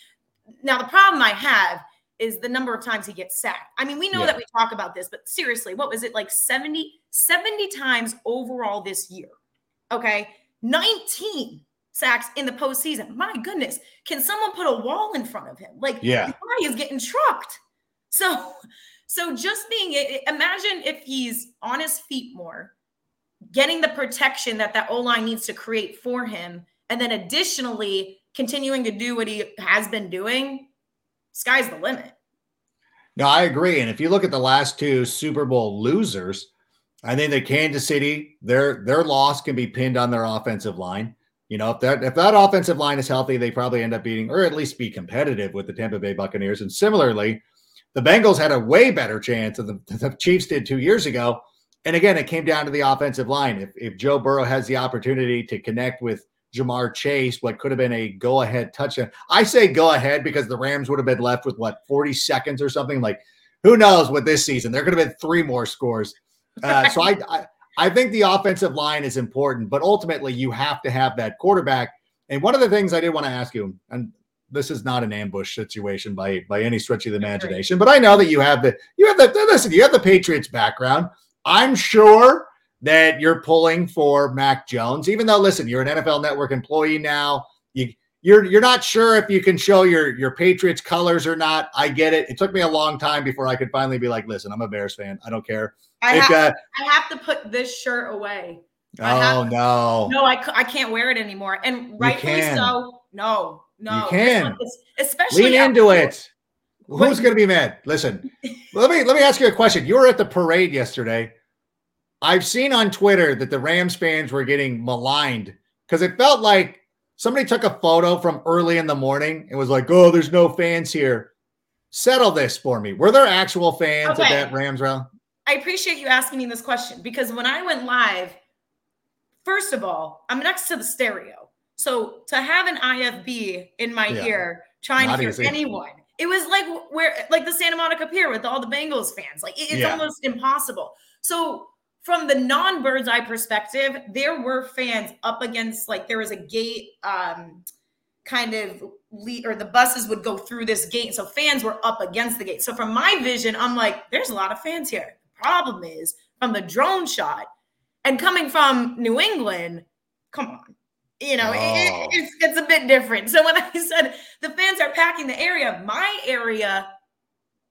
Now, the problem I have is the number of times he gets sacked. I mean, we know yeah. that we talk about this, but seriously, what was it like 70 70 times overall this year? Okay? 19 sacks in the postseason. My goodness, can someone put a wall in front of him? Like, yeah, guy is getting trucked. So, so just being, imagine if he's on his feet more, getting the protection that that O line needs to create for him, and then additionally continuing to do what he has been doing. Sky's the limit. No, I agree. And if you look at the last two Super Bowl losers, I think that Kansas City, their their loss can be pinned on their offensive line. You know, if that if that offensive line is healthy, they probably end up beating or at least be competitive with the Tampa Bay Buccaneers. And similarly, the Bengals had a way better chance than the, the Chiefs did two years ago. And again, it came down to the offensive line. If if Joe Burrow has the opportunity to connect with Ja'Marr Chase, what could have been a go ahead touchdown. I say go ahead because the Rams would have been left with what 40 seconds or something. Like, who knows what this season? There could have been three more scores. Uh, so I, I I think the offensive line is important, but ultimately you have to have that quarterback. And one of the things I did want to ask you, and this is not an ambush situation by by any stretch of the imagination, but I know that you have the you have the listen, you have the Patriots background. I'm sure that you're pulling for Mac Jones, even though listen, you're an NFL Network employee now. You you're you're not sure if you can show your your Patriots colors or not. I get it. It took me a long time before I could finally be like, listen, I'm a Bears fan. I don't care. I, have, uh, I have to put this shirt away. Oh no, no, I, I can't wear it anymore, and rightfully so. No, no, you can, especially lean into it. Who's going to be mad? Listen, let me let me ask you a question. You were at the parade yesterday. I've seen on Twitter that the Rams fans were getting maligned because it felt like somebody took a photo from early in the morning and was like, "Oh, there's no fans here." Settle this for me. Were there actual fans okay. at that Rams rally? I appreciate you asking me this question because when I went live, first of all, I'm next to the stereo. So to have an IFB in my yeah. ear trying Not to hear easy. anyone, it was like where like the Santa Monica Pier with all the Bengals fans. Like it's yeah. almost impossible. So from the non-bird's eye perspective, there were fans up against like there was a gate um kind of lead or the buses would go through this gate. So fans were up against the gate. So from my vision, I'm like, there's a lot of fans here The problem is from the drone shot and coming from New England, come on. You know, oh. it, it's, it's a bit different. So when I said the fans are packing the area, my area,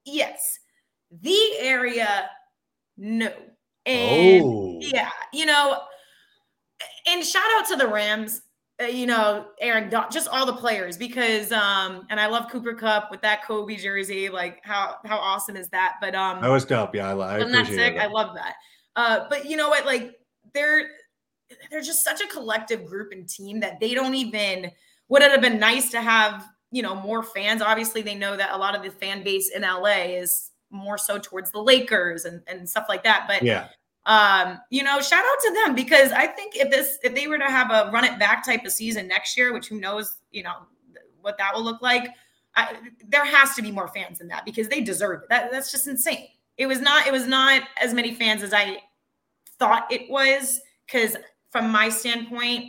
yes. The area, no. And oh. yeah, you know, and shout out to the Rams uh, you know, Aaron, just all the players because um and I love Cooper Kupp with that Kobe jersey. Like how how awesome is that? But um that was dope. Yeah, I, I appreciate sick. That. I love that. Uh but you know what, like they're they're just such a collective group and team that they don't even would it have been nice to have, you know, more fans. Obviously, they know that a lot of the fan base in LA is more so towards the Lakers and, and stuff like that. But yeah, um, you know, shout out to them because I think if this if they were to have a run it back type of season next year, which who knows, you know, what that will look like. I, there has to be more fans than that because they deserve it. That, that's just insane. It was not. It was not as many fans as I thought it was. Because from my standpoint,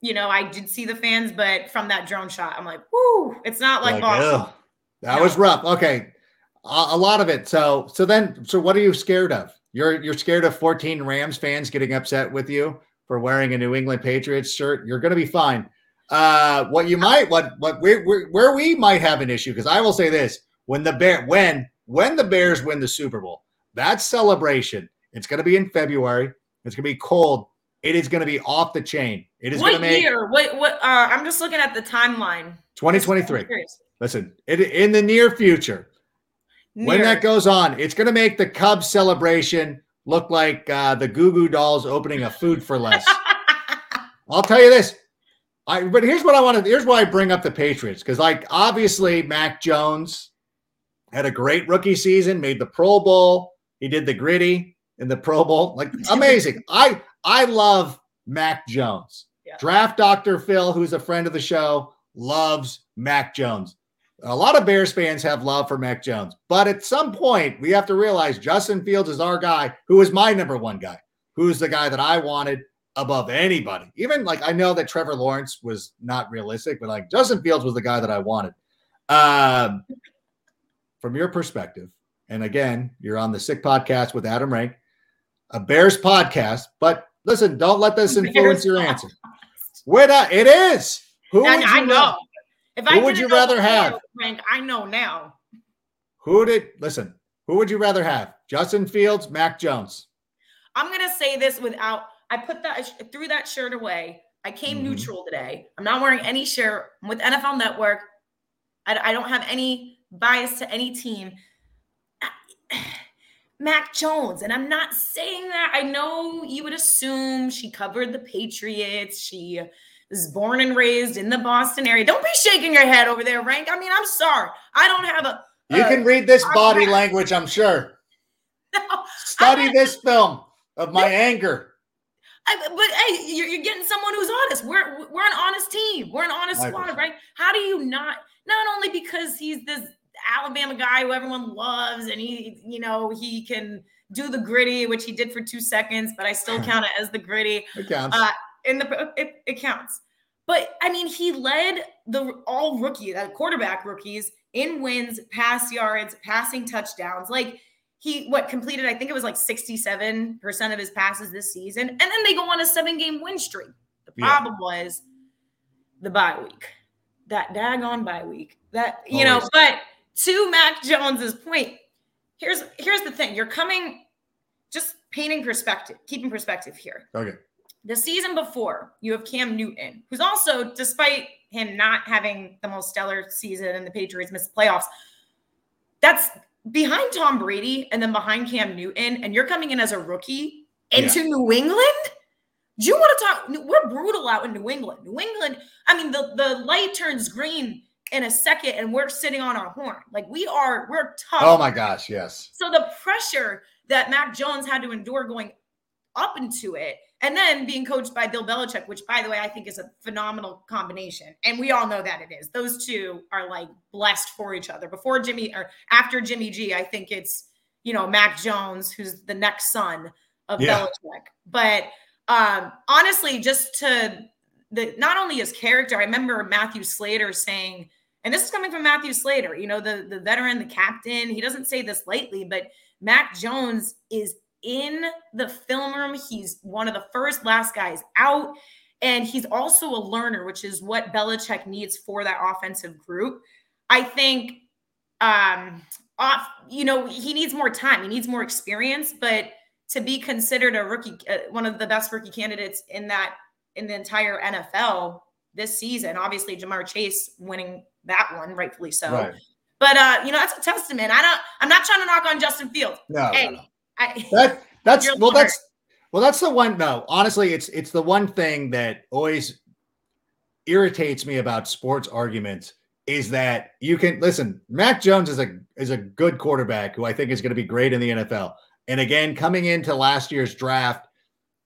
you know, I did see the fans, but from that drone shot, I'm like, whoo! It's not like, like Boston. That no. was rough. Okay, a, a lot of it. So, so then, so what are you scared of? You're you're scared of 14 Rams fans getting upset with you for wearing a New England Patriots shirt. You're going to be fine. Uh, what you might what what we, where we might have an issue because I will say this: when the bear when when the Bears win the Super Bowl, that celebration, it's going to be in February. It's going to be cold. It is going to be off the chain. It is what going to make year? What what? Uh, I'm just looking at the timeline. 2023. Listen, it, in the near future, when that goes on, it's going to make the Cubs celebration look like uh, the Goo Goo Dolls opening a food for less. I'll tell you this. I, but here's what I want to. Here's why I bring up the Patriots because, like, obviously, Mac Jones had a great rookie season, made the Pro Bowl. He did the gritty in the Pro Bowl, like amazing. I I love Mac Jones. Yeah. Draft Doctor Phil, who's a friend of the show, loves Mac Jones. A lot of Bears fans have love for Mac Jones, but at some point, we have to realize Justin Fields is our guy, who is my number one guy, who's the guy that I wanted above anybody. Even like I know that Trevor Lawrence was not realistic, but like Justin Fields was the guy that I wanted. Um, from your perspective, and again, you're on the Sick Podcast with Adam Rank, a Bears podcast. But listen, don't let this influence Bears your answer. Where not, it is. Who And would I you know. rather- If Who would you rather have? Frank, I know now. Who did listen? Who would you rather have? Justin Fields, Mac Jones. I'm gonna say this without. I put that I threw that shirt away. I came Mhm. neutral today. I'm not wearing any shirt. I'm with NFL Network. I, I don't have any bias to any team. Mac Jones, and I'm not saying that. I know you would assume she covered the Patriots. She was born and raised in the Boston area. Don't be shaking your head over there, Rank. I mean, I'm sorry. I don't have a. You uh, can read this body language, I'm sure. No, Study I'm- this film of my anger. I, but hey, you're, you're getting someone who's honest. We're we're an honest team. We're an honest I squad, right? How do you not? Not only because he's this Alabama guy who everyone loves, and he, you know, he can do the gritty, which he did for two seconds, but I still count it as the gritty. It counts. Uh, in the it, it counts. But I mean, he led the all rookie, the quarterback rookies in wins, pass yards, passing touchdowns. Like he what completed, I think it was like 67% of his passes this season. And then they go on a seven-game win streak. The Yeah. problem was the bye week. That daggone bye week. That you know, Always. but to Mac Jones's point, here's here's the thing. You're coming just painting perspective, keeping perspective here okay. the season before, you have Cam Newton, who's also, despite him not having the most stellar season and the Patriots missed the playoffs, that's behind Tom Brady and then behind Cam Newton, and you're coming in as a rookie into New England. Do you want to talk? We're brutal out in New England. New England, I mean, the, the light turns green in a second, and we're sitting on our horn. Like we are, we're tough. Oh my gosh, yes. So the pressure that Mac Jones had to endure going up into it, and then being coached by Bill Belichick, which by the way I think is a phenomenal combination, and we all know that it is. Those two are like blessed for each other. Before Jimmy or after Jimmy G, I think it's you know Mac Jones who's the next son of Yeah. Belichick. But um, honestly, just to the not only his character, I remember Matthew Slater saying, and this is coming from Matthew Slater, you know, the the veteran, the captain. He doesn't say this lightly, but Mac Jones is in the film room. He's one of the first last guys out. And he's also a learner, which is what Belichick needs for that offensive group. I think um off, you know, he needs more time, he needs more experience, but to be considered a rookie, uh, one of the best rookie candidates in that in the entire NFL this season, obviously Ja'Marr Chase winning that one, rightfully so. Right. But uh, you know, that's a testament. I don't I'm not trying to knock on Justin Fields. No, hey, no, no. I, That that's well, that's well, that's the one. No, honestly, it's it's the one thing that always irritates me about sports arguments is that you can listen. Mac Jones is a is a good quarterback who I think is going to be great in the NFL. And again, coming into last year's draft,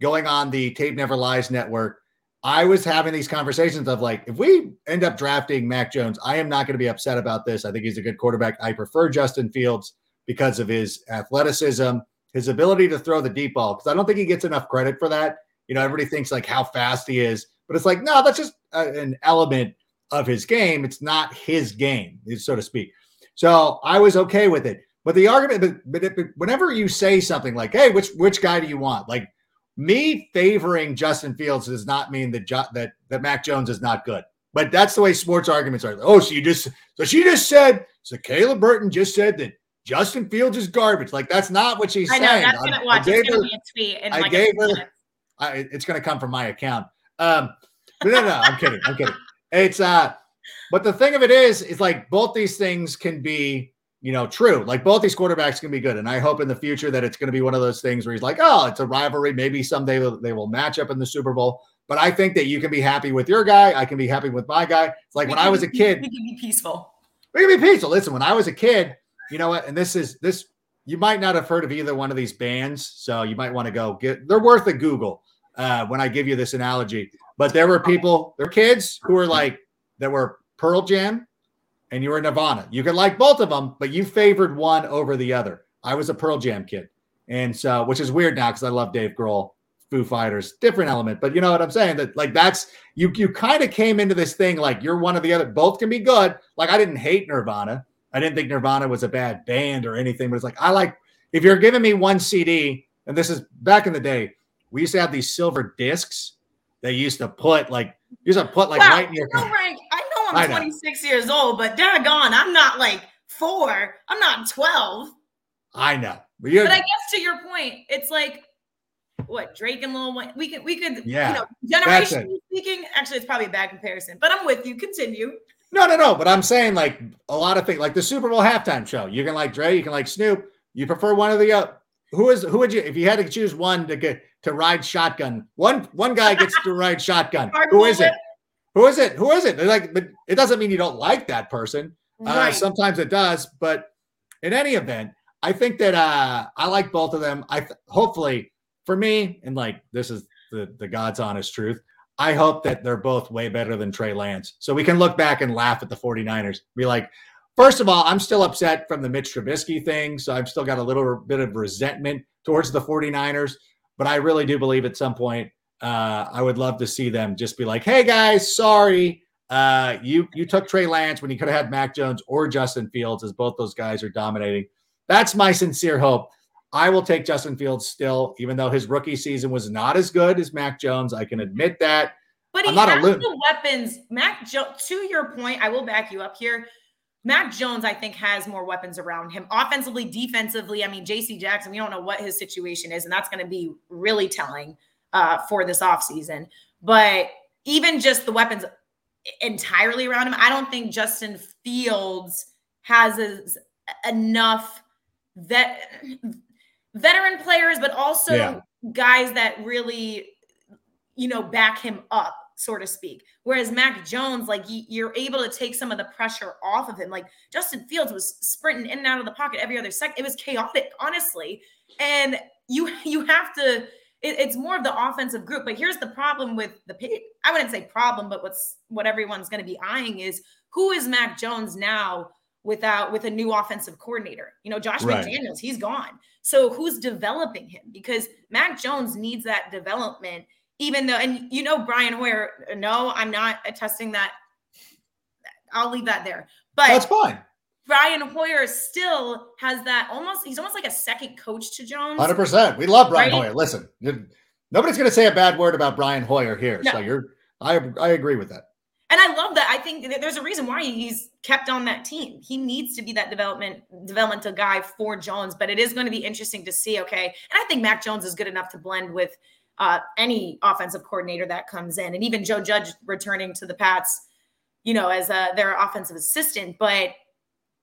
going on the Tape Never Lies network, I was having these conversations of like, if we end up drafting Mac Jones, I am not going to be upset about this. I think he's a good quarterback. I prefer Justin Fields because of his athleticism, his ability to throw the deep ball. Because I don't think he gets enough credit for that. You know, everybody thinks like how fast he is, but it's like, no, that's just a, an element of his game. It's not his game, so to speak. So I was okay with it. But the argument, but, but, but whenever you say something like, "Hey, which which guy do you want?" Like me favoring Justin Fields does not mean that jo- that that Mac Jones is not good. But that's the way sports arguments are. Oh, so you just so she just said So Kayla Burton just said that Justin Fields is garbage. Like that's not what she's I know saying. that's I- gonna I watch. gave It's gonna her- be a tweet. I like gave her- I, it's going to come from my account. Um, but no, no, I'm kidding. I'm kidding. It's uh, but the thing of it is, is like both these things can be, you know, true. Like both these quarterbacks can be good, and I hope in the future that it's going to be one of those things where he's like, oh, it's a rivalry. Maybe someday they'll- match up in the Super Bowl. But I think that you can be happy with your guy. I can be happy with my guy. It's like We when I was a kid, we can be peaceful. we can be peaceful. Listen, when I was a kid, you know what? And this is this. You might not have heard of either one of these bands, so you might want to go get. They're worth a Google uh, when I give you this analogy. But there were people, there were kids who were like that were Pearl Jam, and you were Nirvana. You could like both of them, but you favored one over the other. I was a Pearl Jam kid, and so which is weird now because I love Dave Grohl, Foo Fighters, different element. But you know what I'm saying? That like that's you you kind of came into this thing like you're one of the other. Both can be good. Like I didn't hate Nirvana. I didn't think Nirvana was a bad band or anything, but it's like I like if you're giving me one CD, and this is back in the day, we used to have these silver discs. They used to put like you used to put like wow, right in your you know, Frank, I know I'm 26 years old, but daggone, I'm not like four. I'm not 12. I know. But But I guess to your point, it's like what Drake and Lil Wayne. We could, we could, Yeah, you know, generationally speaking. Actually, it's probably a bad comparison, but I'm with you. Continue. No, no, no. But I'm saying like a lot of things, like the Super Bowl halftime show. You can like Dre, you can like Snoop. You prefer one of the who is who would you if you had to choose one to get to ride shotgun? One one guy gets to ride shotgun. Who is it? Who is it? Who is it? They're like, but it doesn't mean you don't like that person. Uh, sometimes it does, but in any event, I think that uh, I like both of them. I th- hopefully for me, and like this is the the God's honest truth. I hope that they're both way better than Trey Lance. So we can look back and laugh at the 49ers. Be like, first of all, I'm still upset from the Mitch Trubisky thing. So I've still got a little bit of resentment towards the 49ers. But I really do believe at some point, uh, I would love to see them just be like, hey guys, sorry. Uh, you you took Trey Lance when you could have had Mac Jones or Justin Fields, as both those guys are dominating. That's my sincere hope. I will take Justin Fields still, even though his rookie season was not as good as Mac Jones. I can admit that. But he I'm a has the weapons. Mac to your point, I will back you up here. Mac Jones, I think, has more weapons around him, offensively, defensively. I mean, JC Jackson, we don't know what his situation is, and that's going to be really telling uh, for this offseason. But even just the weapons entirely around him, I don't think Justin Fields has as, enough that veteran players, but also Yeah. guys that really, you know, back him up, so to speak. Whereas Mac Jones, like you're able to take some of the pressure off of him. Like Justin Fields was sprinting in and out of the pocket every other second. It was chaotic, honestly. And you you have to. It, it's more of the offensive group. But here's the problem with the. I wouldn't say problem, but what's what everyone's going to be eyeing is who is Mac Jones now without with a new offensive coordinator. You know, Josh Right. McDaniels, he's gone. So who's developing him? Because Mac Jones needs that development, even though, and you know, Brian Hoyer, no, I'm not attesting that. I'll leave that there. But That's fine. Brian Hoyer still has that almost, he's almost like a second coach to Jones. Hundred percent. We love Brian Right? Hoyer. Listen, nobody's going to say a bad word about Brian Hoyer here. No. So you're, I, I agree with that. And I love that. I think there's a reason why he's kept on that team. He needs to be that development developmental guy for Jones, but it is going to be interesting to see. Okay, and I think Mac Jones is good enough to blend with uh, any offensive coordinator that comes in, and even Joe Judge returning to the Pats, you know, as uh, their offensive assistant. But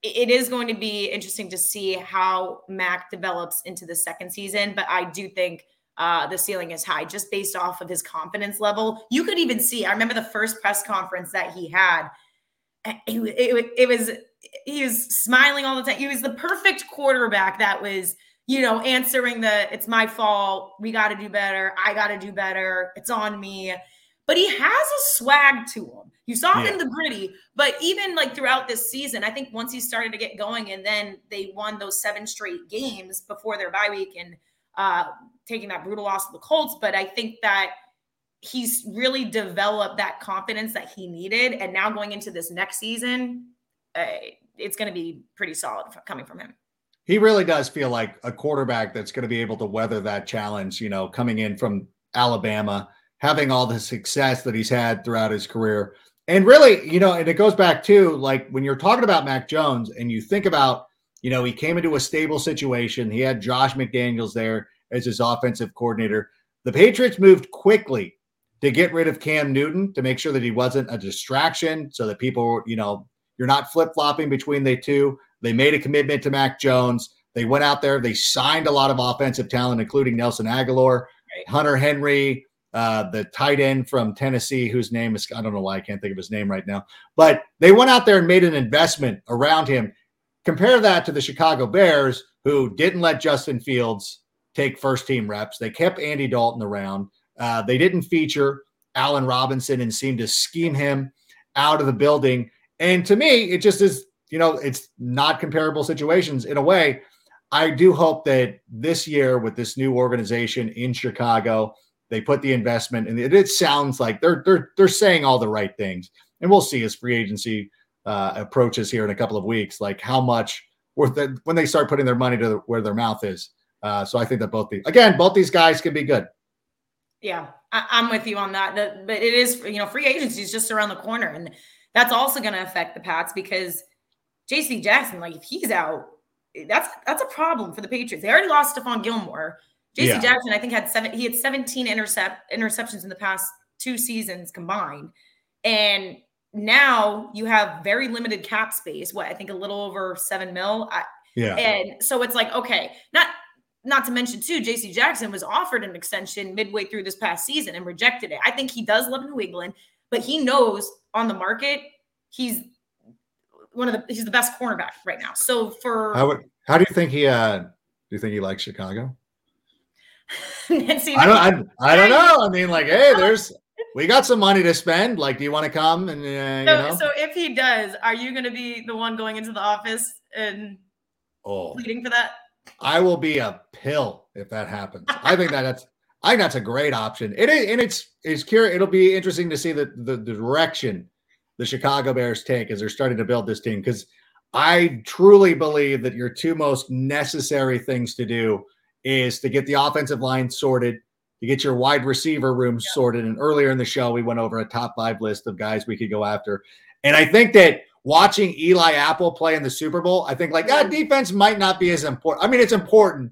it- is going to be interesting to see how Mac develops into the second season. But I do think uh, the ceiling is high just based off of his confidence level. You could even see, I remember the first press conference that he had. It, it, it was, he was smiling all the time. He was the perfect quarterback that was, you know, answering the, it's my fault. We got to do better. I got to do better. It's on me. But he has a swag to him. You saw him Yeah. in the gritty, but even like throughout this season, I think once he started to get going and then they won those seven straight games before their bye week and uh, taking that brutal loss to the Colts. But I think that he's really developed that confidence that he needed. And now going into this next season, uh, it's going to be pretty solid coming from him. He really does feel like a quarterback that's going to be able to weather that challenge, you know, coming in from Alabama, having all the success that he's had throughout his career. And really, you know, and it goes back to like when you're talking about Mac Jones and you think about, you know, he came into a stable situation. He had Josh McDaniels there as his offensive coordinator. The Patriots moved quickly to get rid of Cam Newton to make sure that he wasn't a distraction so that people, you know, you're not flip flopping between the two. They made a commitment to Mac Jones. They went out there, they signed a lot of offensive talent, including Nelson Agholor. Hunter Henry, uh, the tight end from Tennessee, whose name is, I don't know why I can't think of his name right now, but they went out there and made an investment around him. Compare that to the Chicago Bears, who didn't let Justin Fields take first team reps. They kept Andy Dalton around. Uh, they didn't feature Allen Robinson and seemed to scheme him out of the building. And to me, it just is, you know, it's not comparable situations in a way. I do hope that this year with this new organization in Chicago, they put the investment and it, it sounds like they're they're they're saying all the right things. And we'll see as free agency uh, approaches here in a couple of weeks, like how much worth when they start putting their money to the, where their mouth is. Uh, so I think that both the again, both these guys can be good. Yeah, I, am with you on that. but it is, you know, free agency is just around the corner, and that's also going to affect the Pats because J.C. Jackson, like if he's out, that's that's a problem for the Patriots. They already lost Stephon Gilmore. J.C. Yeah. Jackson, I think, had seven. He had 17 intercept interceptions in the past two seasons combined, and now you have very limited cap space. What I think a little over seven mil. I, yeah. And so it's like, okay, not not to mention too, JC Jackson was offered an extension midway through this past season and rejected it. I think he does love New England, but he knows on the market he's one of the he's the best cornerback right now. So for how would how do you think he uh do you think he likes Chicago? Nancy, I don't I, I don't know. I mean like hey, there's we got some money to spend. Like, do you want to come? And uh, so, you know? so if he does, are you going to be the one going into the office and oh. pleading for that? I will be a pill if that happens. I think that that's I think that's a great option. It is, and it's it's curious. It'll be interesting to see the, the, the direction the Chicago Bears take as they're starting to build this team because I truly believe that your two most necessary things to do is to get the offensive line sorted, to get your wide receiver room yeah. sorted. And earlier in the show, we went over a top five list of guys we could go after. And I think that watching Eli Apple play in the Super Bowl, I think like that defense might not be as important. I mean, it's important.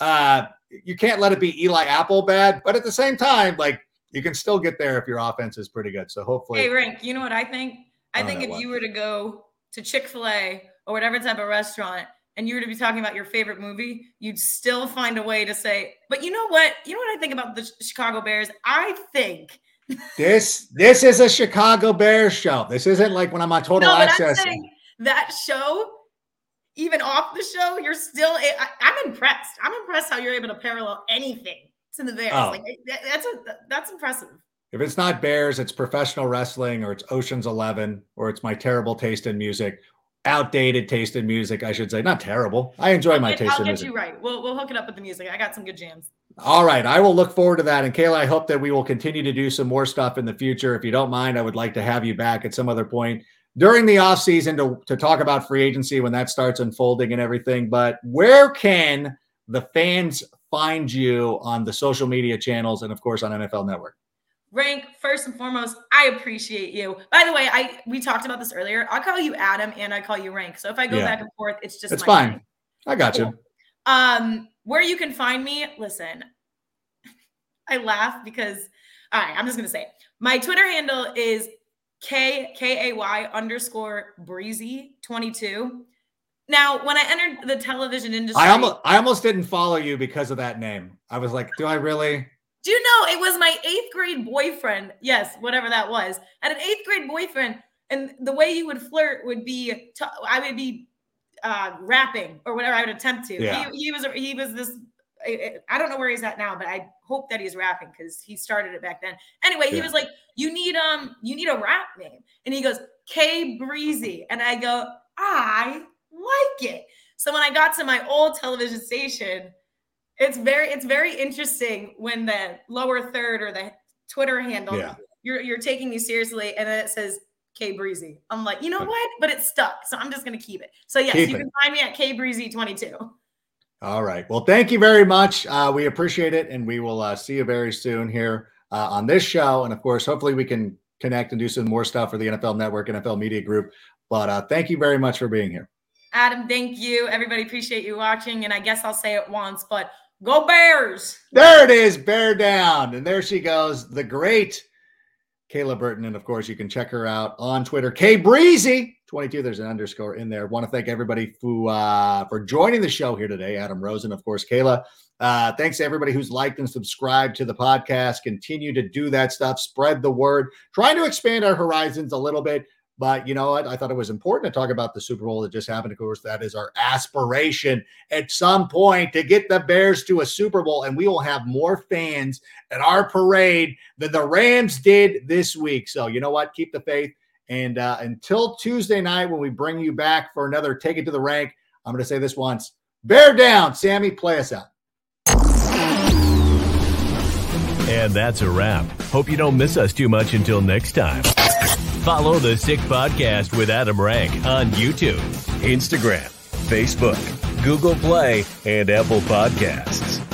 Uh, you can't let it be Eli Apple bad, but at the same time, like you can still get there if your offense is pretty good. So hopefully, hey, Rank, you know what I think? I, think if what. you were to go to Chick Fil A or whatever type of restaurant and you were to be talking about your favorite movie, you'd still find a way to say, but you know what? You know what I think about the Chicago Bears? I think this this is a Chicago Bears show. This isn't like when I'm on Total no, Access. That show, even off the show, you're still. Eh, I, am I'm impressed. I'm impressed how you're able to parallel anything to the Bears. Oh. Like eh, that's a that's impressive. If it's not Bears, it's professional wrestling, or it's Ocean's Eleven, or it's my terrible taste in music, outdated taste in music, I should say. Not terrible. I enjoy my taste I'll in music. I'll get you right. We'll we'll hook it up with the music. I got some good jams. All right. I will look forward to that. And Kayla, I hope that we will continue to do some more stuff in the future. If you don't mind, I would like to have you back at some other point during the off season to, to talk about free agency when that starts unfolding and everything. But where can the fans find you on the social media channels and of course on NFL Network? Rank, first and foremost, I appreciate you. By the way, I we talked about this earlier. I call you Adam and I call you Rank. So if I go yeah. back and forth, it's just it's fine. Name. I got cool. you. Um, where you can find me, listen, I laugh because all right, I'm just gonna say it. My Twitter handle is K K A Y underscore breezy 22. Now, when I entered the television industry, I almost I almost didn't follow you because of that name. I was like, do I really? Do you know it was my eighth grade boyfriend? Yes, whatever that was. I had an eighth grade boyfriend, and the way you would flirt would be I would be uh, rapping or whatever I would attempt to. Yeah. He, he was he was this. I don't know where he's at now, but I hope that he's rapping because he started it back then. Anyway, he yeah. was like, "You need um, you need a rap name," and he goes, "K Breezy," and I go, "I like it." So when I got to my old television station, it's very it's very interesting when the lower third or the Twitter handle yeah. you're you're taking me seriously, and then it says K Breezy. I'm like, you know what? But it's stuck. So I'm just going to keep it. So, yes, keep you it. can find me at K Breezy 22. All right. Well, thank you very much. Uh, we appreciate it. And we will uh, see you very soon here uh, on this show. And of course, hopefully, we can connect and do some more stuff for the NFL Network, NFL Media Group. But uh, thank you very much for being here. Adam, thank you. Everybody appreciate you watching. And I guess I'll say it once, but go Bears. There it is, bear down. And there she goes, the great Kayla Burton. And of course, you can check her out on Twitter, K Breezy. 22 there's an underscore in there want to thank everybody who uh, for joining the show here today adam rosen of course kayla uh, thanks to everybody who's liked and subscribed to the podcast continue to do that stuff spread the word trying to expand our horizons a little bit but you know what? I thought it was important to talk about the Super Bowl that just happened. Of course, that is our aspiration at some point to get the Bears to a Super Bowl, and we will have more fans at our parade than the Rams did this week. So, you know what? Keep the faith. And uh, until Tuesday night, when we bring you back for another Take It to the Rank, I'm going to say this once Bear down. Sammy, play us out. And that's a wrap. Hope you don't miss us too much until next time. Follow the Sick Podcast with Adam Rank on YouTube, Instagram, Facebook, Google Play, and Apple Podcasts.